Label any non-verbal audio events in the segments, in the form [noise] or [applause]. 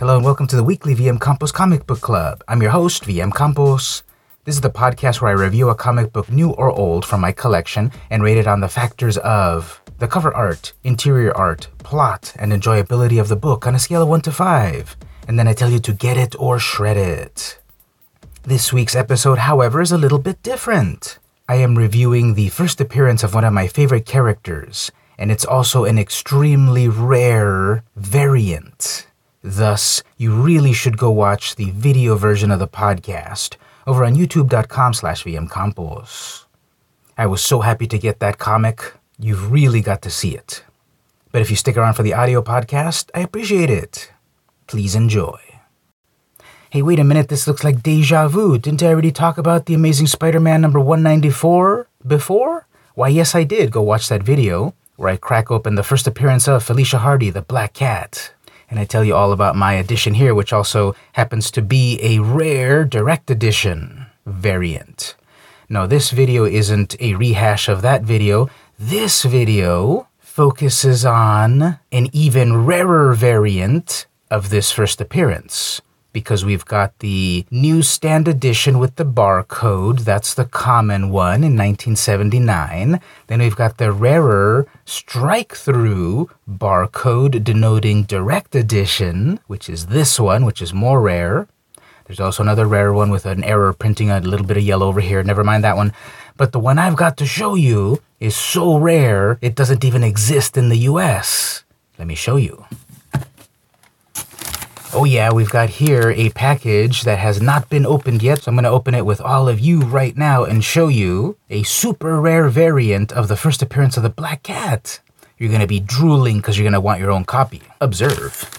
Hello and welcome to the weekly VM Campos Comic Book Club. I'm your host, VM Campos. This is the podcast where I review a comic book, new or old, from my collection and rate it on the factors of the cover art, interior art, plot, and enjoyability of the book on a scale of 1 to 5. And then I tell you to get it or shred it. This week's episode, however, is a little bit different. I am reviewing the first appearance of one of my favorite characters, and it's also an extremely rare variant. Thus, you really should go watch the video version of the podcast over on youtube.com slash vmcampos. I was so happy to get that comic. You've really got to see it. But if you stick around for the audio podcast, I appreciate it. Please enjoy. Hey, wait a minute, this looks like deja vu. Didn't I already talk about The Amazing Spider Man number 194 before? Why, yes, I did. Go watch that video where I crack open the first appearance of Felicia Hardy, the Black Cat. And I tell you all about my edition here, which also happens to be a rare direct edition variant. No, this video isn't a rehash of that video. This video focuses on an even rarer variant of this first appearance because we've got the newsstand edition with the barcode. That's the common one in 1979. Then we've got the rarer strike through barcode denoting direct edition, which is this one, which is more rare. There's also another rare one with an error printing a little bit of yellow over here. Never mind that one. But the one I've got to show you is so rare, it doesn't even exist in the US. Let me show you. Oh, yeah, we've got here a package that has not been opened yet, so I'm going to open it with all of you right now and show you a super rare variant of the first appearance of the Black Cat. You're going to be drooling because you're going to want your own copy. Observe.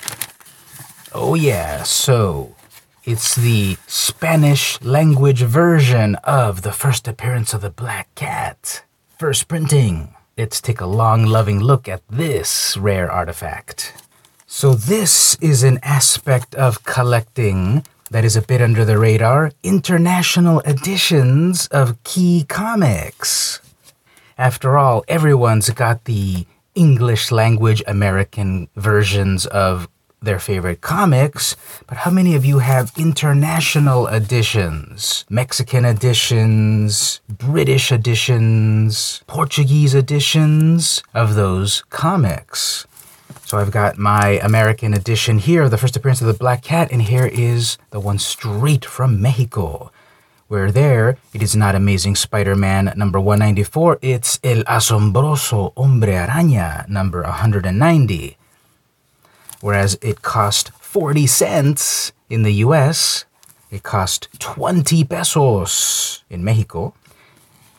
Oh, yeah, so it's the Spanish language version of the first appearance of the Black Cat. First printing. Let's take a long, loving look at this rare artifact. So, this is an aspect of collecting that is a bit under the radar international editions of key comics. After all, everyone's got the English language American versions of their favorite comics, but how many of you have international editions? Mexican editions, British editions, Portuguese editions of those comics? So I've got my American edition here, the first appearance of the Black Cat, and here is the one straight from Mexico. Where there, it is not Amazing Spider Man number 194, it's El Asombroso Hombre Araña number 190. Whereas it cost 40 cents in the US, it cost 20 pesos in Mexico.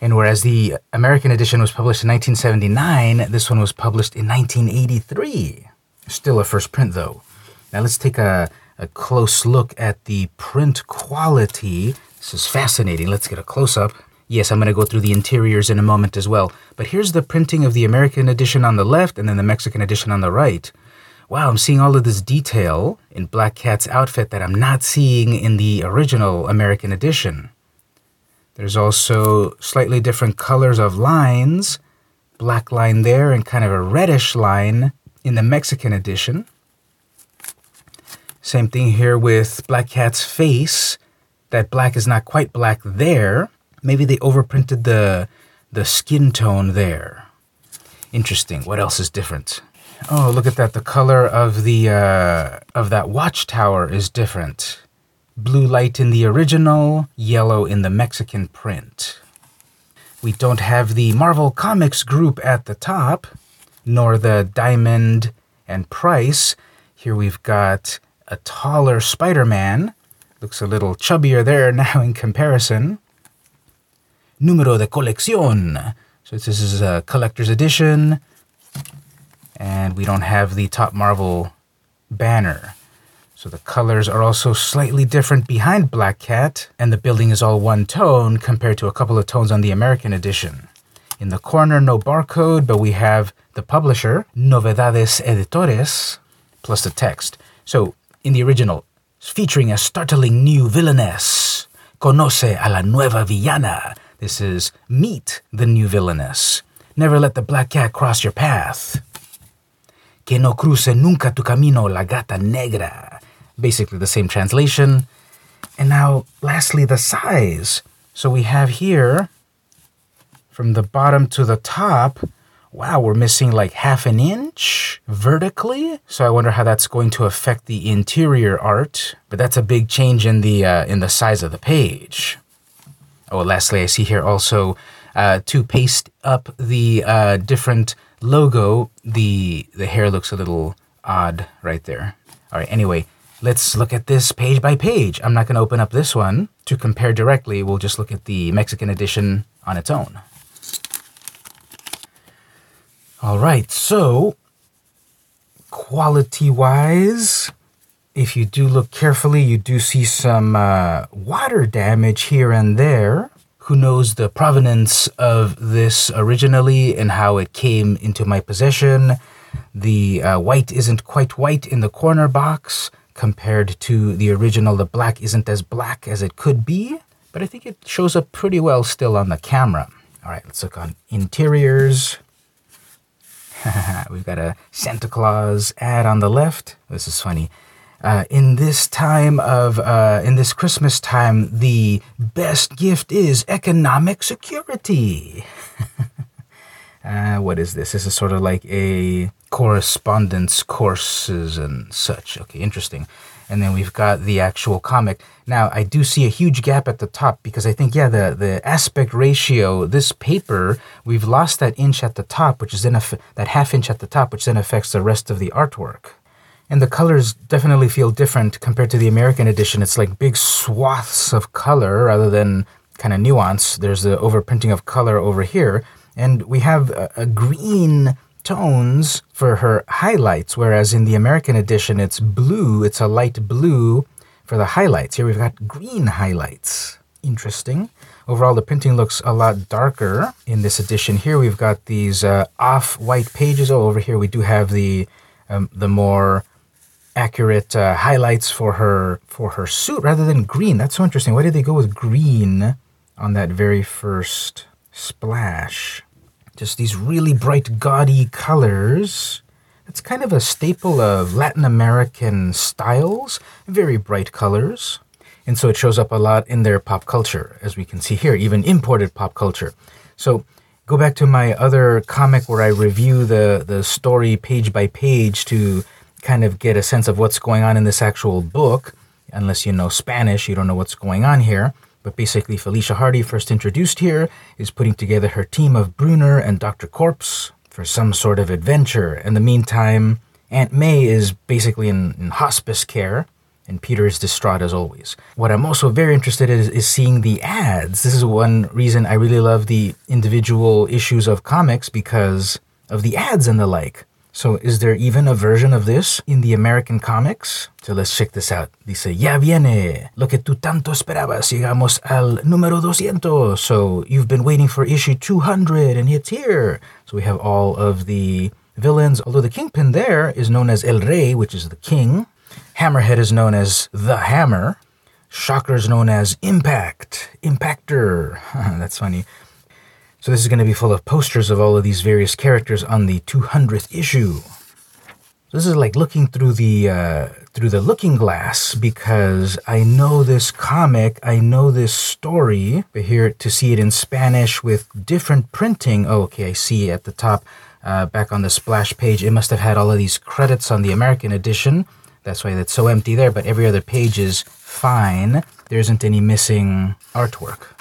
And whereas the American edition was published in 1979, this one was published in 1983. Still a first print, though. Now let's take a, a close look at the print quality. This is fascinating. Let's get a close up. Yes, I'm going to go through the interiors in a moment as well. But here's the printing of the American edition on the left and then the Mexican edition on the right. Wow, I'm seeing all of this detail in Black Cat's outfit that I'm not seeing in the original American edition. There's also slightly different colors of lines, black line there and kind of a reddish line in the Mexican edition. Same thing here with Black Cat's face. That black is not quite black there. Maybe they overprinted the the skin tone there. Interesting. What else is different? Oh, look at that. The color of the uh, of that watchtower is different. Blue light in the original, yellow in the Mexican print. We don't have the Marvel Comics group at the top, nor the Diamond and Price. Here we've got a taller Spider Man. Looks a little chubbier there [laughs] now in comparison. Número de colección. So this is a collector's edition. And we don't have the top Marvel banner. So the colors are also slightly different behind Black Cat, and the building is all one tone compared to a couple of tones on the American edition. In the corner, no barcode, but we have the publisher, Novedades Editores, plus the text. So in the original, featuring a startling new villainess, Conoce a la nueva villana. This is Meet the new villainess. Never let the Black Cat cross your path. Que no cruce nunca tu camino la gata negra. Basically the same translation. And now, lastly, the size. So we have here from the bottom to the top. Wow, we're missing like half an inch vertically. So I wonder how that's going to affect the interior art. But that's a big change in the uh, in the size of the page. Oh, lastly, I see here also uh, to paste up the uh, different logo. The the hair looks a little odd right there. All right. Anyway, let's look at this page by page. I'm not going to open up this one to compare directly. We'll just look at the Mexican edition on its own. All right, so quality wise, if you do look carefully, you do see some uh, water damage here and there. Who knows the provenance of this originally and how it came into my possession? The uh, white isn't quite white in the corner box compared to the original. The black isn't as black as it could be, but I think it shows up pretty well still on the camera. All right, let's look on interiors. [laughs] We've got a Santa Claus ad on the left. This is funny. Uh, in this time of, uh, in this Christmas time, the best gift is economic security. [laughs] uh, what is this? This is sort of like a correspondence courses and such. Okay, interesting and then we've got the actual comic. Now, I do see a huge gap at the top because I think, yeah, the, the aspect ratio, this paper, we've lost that inch at the top, which is then a, that half inch at the top, which then affects the rest of the artwork. And the colors definitely feel different compared to the American edition. It's like big swaths of color rather than kind of nuance. There's the overprinting of color over here. And we have a, a green tones for her highlights, whereas in the American edition it's blue, it's a light blue for the highlights. Here we've got green highlights. Interesting. Overall, the printing looks a lot darker in this edition. Here we've got these uh, off-white pages. Oh, over here we do have the um, the more accurate uh, highlights for her for her suit rather than green. That's so interesting. Why did they go with green on that very first splash? Just these really bright, gaudy colors. It's kind of a staple of Latin American styles, very bright colors. And so it shows up a lot in their pop culture, as we can see here, even imported pop culture. So go back to my other comic where I review the, the story page by page to kind of get a sense of what's going on in this actual book. Unless you know Spanish, you don't know what's going on here. But basically, Felicia Hardy, first introduced here, is putting together her team of Bruno and Dr. Corpse for some sort of adventure. In the meantime, Aunt May is basically in, in hospice care, and Peter is distraught as always. What I'm also very interested in is, is seeing the ads. This is one reason I really love the individual issues of comics because of the ads and the like. So, is there even a version of this in the American comics? So, let's check this out. Dice, ya viene, lo que tú tanto esperabas, llegamos al número 200. So, you've been waiting for issue 200 and it's here. So, we have all of the villains, although the Kingpin there is known as El Rey, which is the king. Hammerhead is known as the Hammer. Shocker is known as Impact, Impactor. [laughs] That's funny. So this is going to be full of posters of all of these various characters on the 200th issue. This is like looking through the uh, through the looking glass because I know this comic, I know this story. But here to see it in Spanish with different printing. Oh, okay, I see at the top, uh, back on the splash page. It must have had all of these credits on the American edition. That's why it's so empty there. But every other page is fine. There isn't any missing artwork.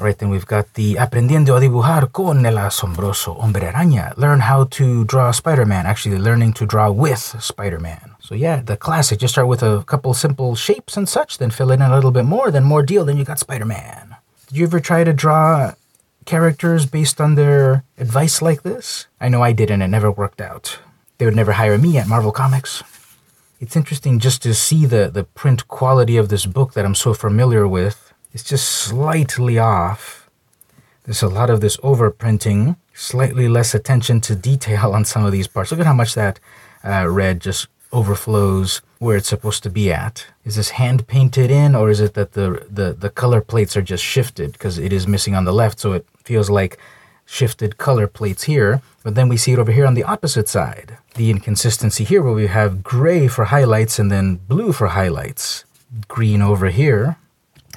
All right, then we've got the Aprendiendo a dibujar con el asombroso hombre araña. Learn how to draw Spider-Man. Actually, learning to draw with Spider-Man. So yeah, the classic. Just start with a couple simple shapes and such, then fill in a little bit more, then more deal, then you got Spider-Man. Did you ever try to draw characters based on their advice like this? I know I did and it never worked out. They would never hire me at Marvel Comics. It's interesting just to see the, the print quality of this book that I'm so familiar with it's just slightly off. There's a lot of this overprinting, slightly less attention to detail [laughs] on some of these parts. Look at how much that uh, red just overflows where it's supposed to be at. Is this hand painted in or is it that the, the, the color plates are just shifted because it is missing on the left so it feels like shifted color plates here, but then we see it over here on the opposite side. The inconsistency here where we have gray for highlights and then blue for highlights. Green over here.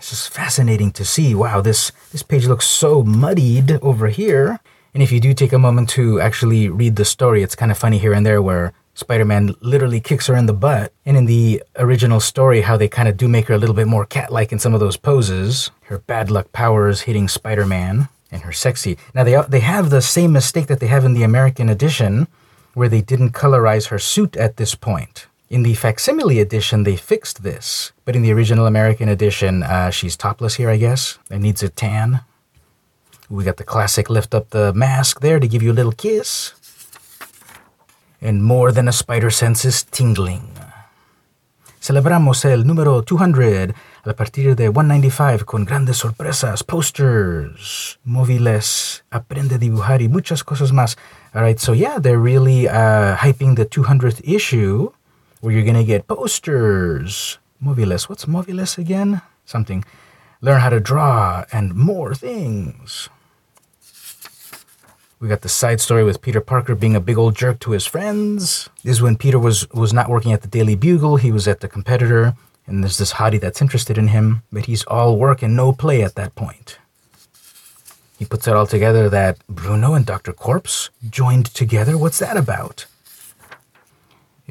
It's just fascinating to see. Wow, this, this page looks so muddied over here. And if you do take a moment to actually read the story, it's kind of funny here and there where Spider Man literally kicks her in the butt. And in the original story, how they kind of do make her a little bit more cat like in some of those poses. Her bad luck powers hitting Spider Man and her sexy. Now, they, they have the same mistake that they have in the American edition, where they didn't colorize her suit at this point. In the facsimile edition, they fixed this. But in the original American edition, uh, she's topless here, I guess, and needs a tan. We got the classic lift up the mask there to give you a little kiss. And more than a spider sense is tingling. Celebramos el número 200 a partir de 195 con grandes sorpresas, posters, móviles, aprende a dibujar y muchas cosas más. All right, so yeah, they're really uh, hyping the 200th issue where you're going to get posters, móviles. What's móviles again? Something. Learn how to draw and more things. We got the side story with Peter Parker being a big old jerk to his friends. This is when Peter was was not working at the Daily Bugle, he was at the competitor, and there's this hottie that's interested in him, but he's all work and no play at that point. He puts it all together that Bruno and Dr. Corpse joined together. What's that about?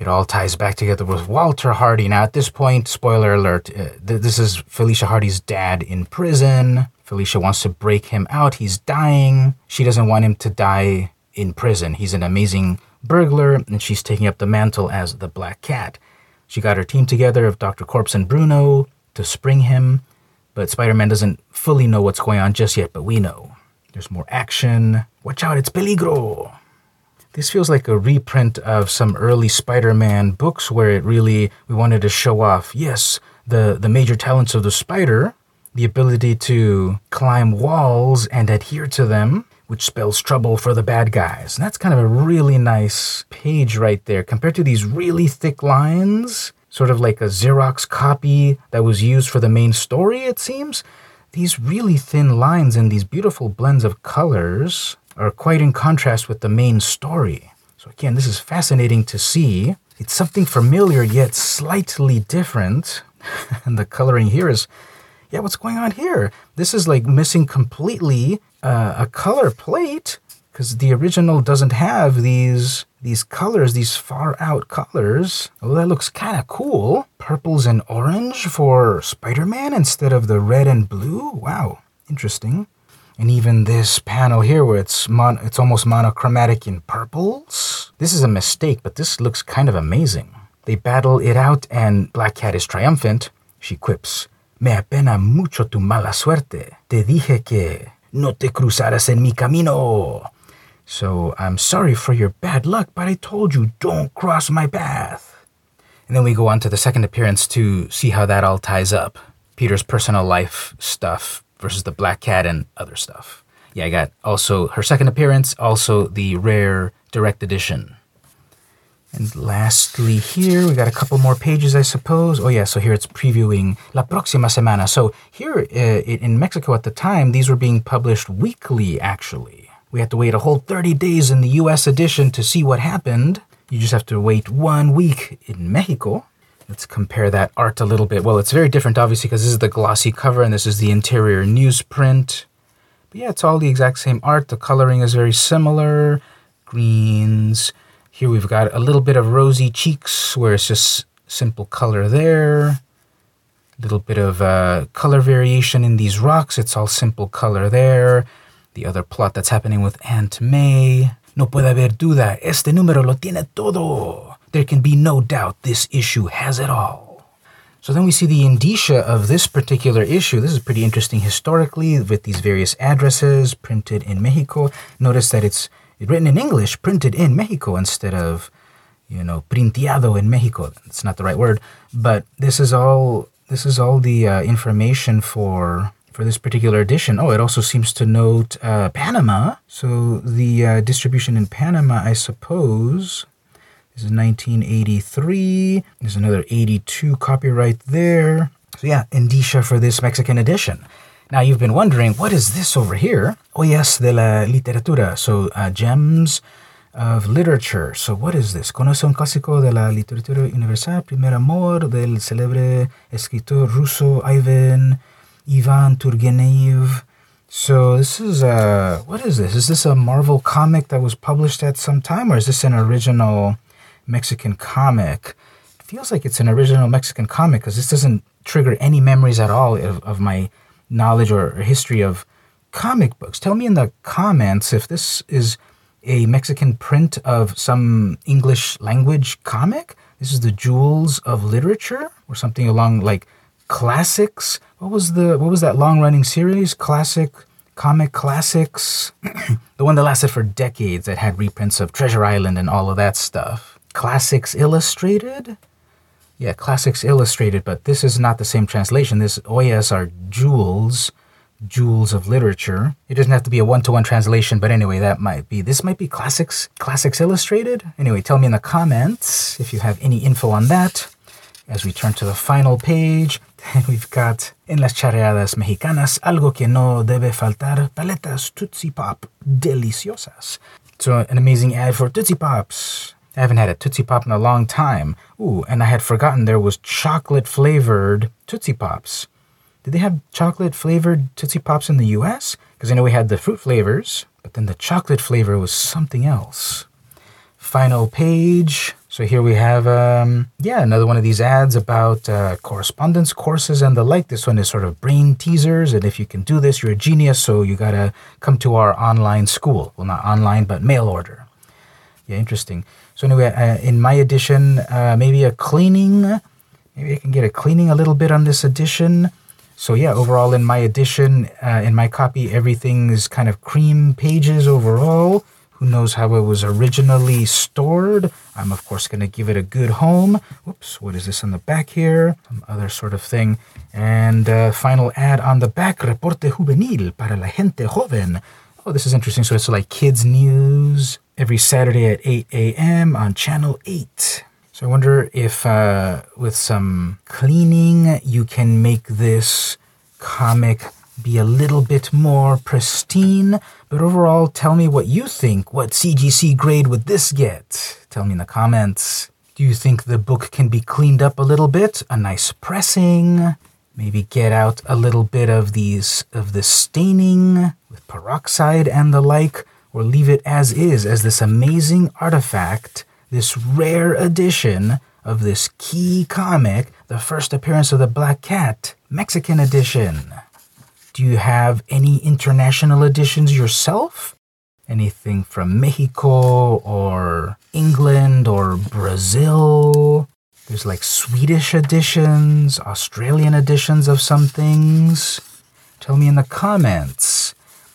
It all ties back together with Walter Hardy. Now, at this point, spoiler alert, uh, th- this is Felicia Hardy's dad in prison. Felicia wants to break him out. He's dying. She doesn't want him to die in prison. He's an amazing burglar, and she's taking up the mantle as the Black Cat. She got her team together of Dr. Corpse and Bruno to spring him, but Spider Man doesn't fully know what's going on just yet, but we know. There's more action. Watch out, it's peligro! This feels like a reprint of some early Spider Man books where it really, we wanted to show off, yes, the, the major talents of the spider, the ability to climb walls and adhere to them, which spells trouble for the bad guys. And that's kind of a really nice page right there compared to these really thick lines, sort of like a Xerox copy that was used for the main story, it seems. These really thin lines and these beautiful blends of colors are quite in contrast with the main story. So, again, this is fascinating to see. It's something familiar yet slightly different. [laughs] and the coloring here is yeah, what's going on here? This is like missing completely uh, a color plate because the original doesn't have these these colors, these far out colors. Oh, that looks kind of cool. Purples and orange for Spider-Man instead of the red and blue. Wow, interesting. And even this panel here where it's mon- it's almost monochromatic in purples. This is a mistake, but this looks kind of amazing. They battle it out and Black Cat is triumphant. She quips, Me apena mucho tu mala suerte. Te dije que no te cruzaras en mi camino. So I'm sorry for your bad luck, but I told you don't cross my path. And then we go on to the second appearance to see how that all ties up. Peter's personal life stuff versus the Black Cat and other stuff. Yeah, I got also her second appearance, also the rare direct edition. And lastly, here we got a couple more pages, I suppose. Oh, yeah, so here it's previewing La Próxima Semana. So here uh, in Mexico at the time, these were being published weekly, actually. We had to wait a whole 30 days in the US edition to see what happened. You just have to wait one week in Mexico. Let's compare that art a little bit. Well, it's very different, obviously, because this is the glossy cover and this is the interior newsprint. But yeah, it's all the exact same art. The coloring is very similar. Greens, here we've got a little bit of rosy cheeks where it's just simple color there. A little bit of uh, color variation in these rocks. It's all simple color there. The other plot that's happening with Aunt May. No puede haber duda. Este número lo tiene todo. There can be no doubt this issue has it all. So then we see the indicia of this particular issue. This is pretty interesting historically with these various addresses printed in Mexico. Notice that it's written in English, printed in Mexico instead of, you know, printeado in Mexico. It's not the right word, but this is all this is all the uh, information for for this particular edition. Oh, it also seems to note uh, Panama. So the uh, distribution in Panama, I suppose, this is 1983. There's another 82 copyright there. So yeah, indicia for this Mexican edition. Now you've been wondering, what is this over here? Oh yes, de la literatura, so uh, gems of literature. So what is this? Conoce un clásico de la literatura universal, primer amor del célebre escritor ruso Ivan Ivan Turgenev. So this is a what is this? Is this a Marvel comic that was published at some time, or is this an original Mexican comic? It feels like it's an original Mexican comic because this doesn't trigger any memories at all of, of my knowledge or history of comic books. Tell me in the comments if this is a Mexican print of some English language comic. This is the Jewels of Literature or something along like classics. What was the what was that long running series? Classic comic classics. [coughs] the one that lasted for decades that had reprints of Treasure Island and all of that stuff. Classics Illustrated? Yeah, Classics Illustrated, but this is not the same translation. This Joyas are jewels, jewels of literature. It doesn't have to be a one-to-one translation, but anyway, that might be. This might be Classics Classics Illustrated. Anyway, tell me in the comments if you have any info on that. As we turn to the final page, [laughs] we've got En las charreadas mexicanas, algo que no debe faltar, paletas Tootsie Pop deliciosas. So an amazing ad for Tootsie Pops. I haven't had a Tootsie Pop in a long time. Ooh, and I had forgotten there was chocolate flavored Tootsie Pops. Did they have chocolate flavored Tootsie Pops in the US? Because I know we had the fruit flavors, but then the chocolate flavor was something else. Final page. So here we have, um, yeah, another one of these ads about uh, correspondence courses and the like. This one is sort of brain teasers, and if you can do this, you're a genius. So you gotta come to our online school. Well, not online, but mail order. Yeah, interesting. So anyway, uh, in my edition, uh, maybe a cleaning. Maybe I can get a cleaning a little bit on this edition. So yeah, overall in my edition, uh, in my copy, everything is kind of cream pages overall. Who knows how it was originally stored? I'm of course going to give it a good home. Whoops, what is this on the back here? Some other sort of thing. And uh, final ad on the back, Reporte Juvenil para la gente joven. Oh, this is interesting. So it's like kids news every Saturday at 8 a.m. on Channel 8. So I wonder if uh, with some cleaning you can make this comic be a little bit more pristine. But overall, tell me what you think. What CGC grade would this get? Tell me in the comments. Do you think the book can be cleaned up a little bit? A nice pressing? Maybe get out a little bit of these of the staining with peroxide and the like? Or leave it as is as this amazing artifact, this rare edition of this key comic, the first appearance of the Black Cat, Mexican edition. Do you have any international editions yourself? Anything from Mexico or England or Brazil? There's like Swedish editions, Australian editions of some things. Tell me in the comments.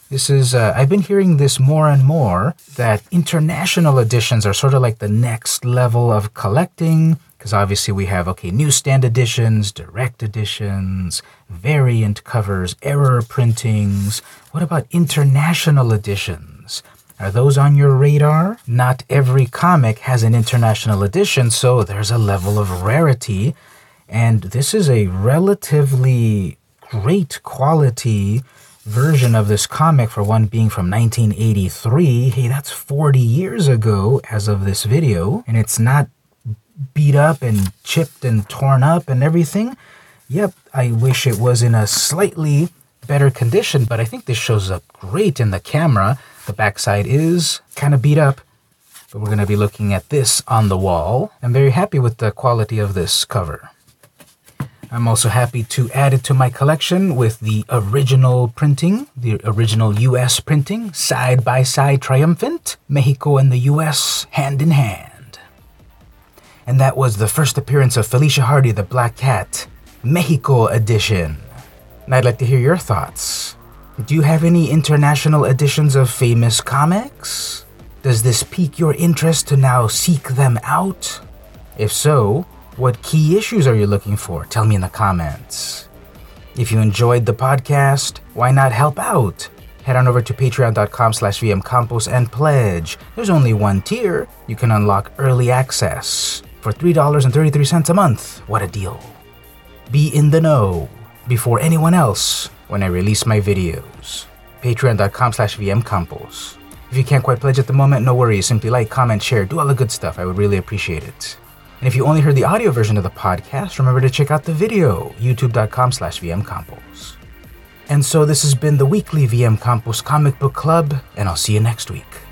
This is, uh, I've been hearing this more and more that international editions are sort of like the next level of collecting. Because obviously we have, okay, newsstand editions, direct editions, variant covers, error printings. What about international editions? Are those on your radar? Not every comic has an international edition, so there's a level of rarity. And this is a relatively great quality version of this comic, for one being from 1983, hey, that's 40 years ago as of this video, and it's not beat up and chipped and torn up and everything. Yep, I wish it was in a slightly better condition, but I think this shows up great in the camera. The backside is kind of beat up, but we're going to be looking at this on the wall. I'm very happy with the quality of this cover. I'm also happy to add it to my collection with the original printing, the original US printing, side by side triumphant, Mexico and the US hand in hand. And that was the first appearance of Felicia Hardy the Black Cat, Mexico edition. And I'd like to hear your thoughts. Do you have any international editions of famous comics? Does this pique your interest to now seek them out? If so, what key issues are you looking for? Tell me in the comments. If you enjoyed the podcast, why not help out? Head on over to patreon.com slash vmcampos and pledge. There's only one tier. You can unlock early access for $3.33 a month. What a deal. Be in the know before anyone else when I release my videos. Patreon.com slash vmcampos. If you can't quite pledge at the moment, no worries. Simply like, comment, share, do all the good stuff. I would really appreciate it. And if you only heard the audio version of the podcast, remember to check out the video, youtube.com slash vmcampos. And so this has been the weekly VM Campos Comic Book Club, and I'll see you next week.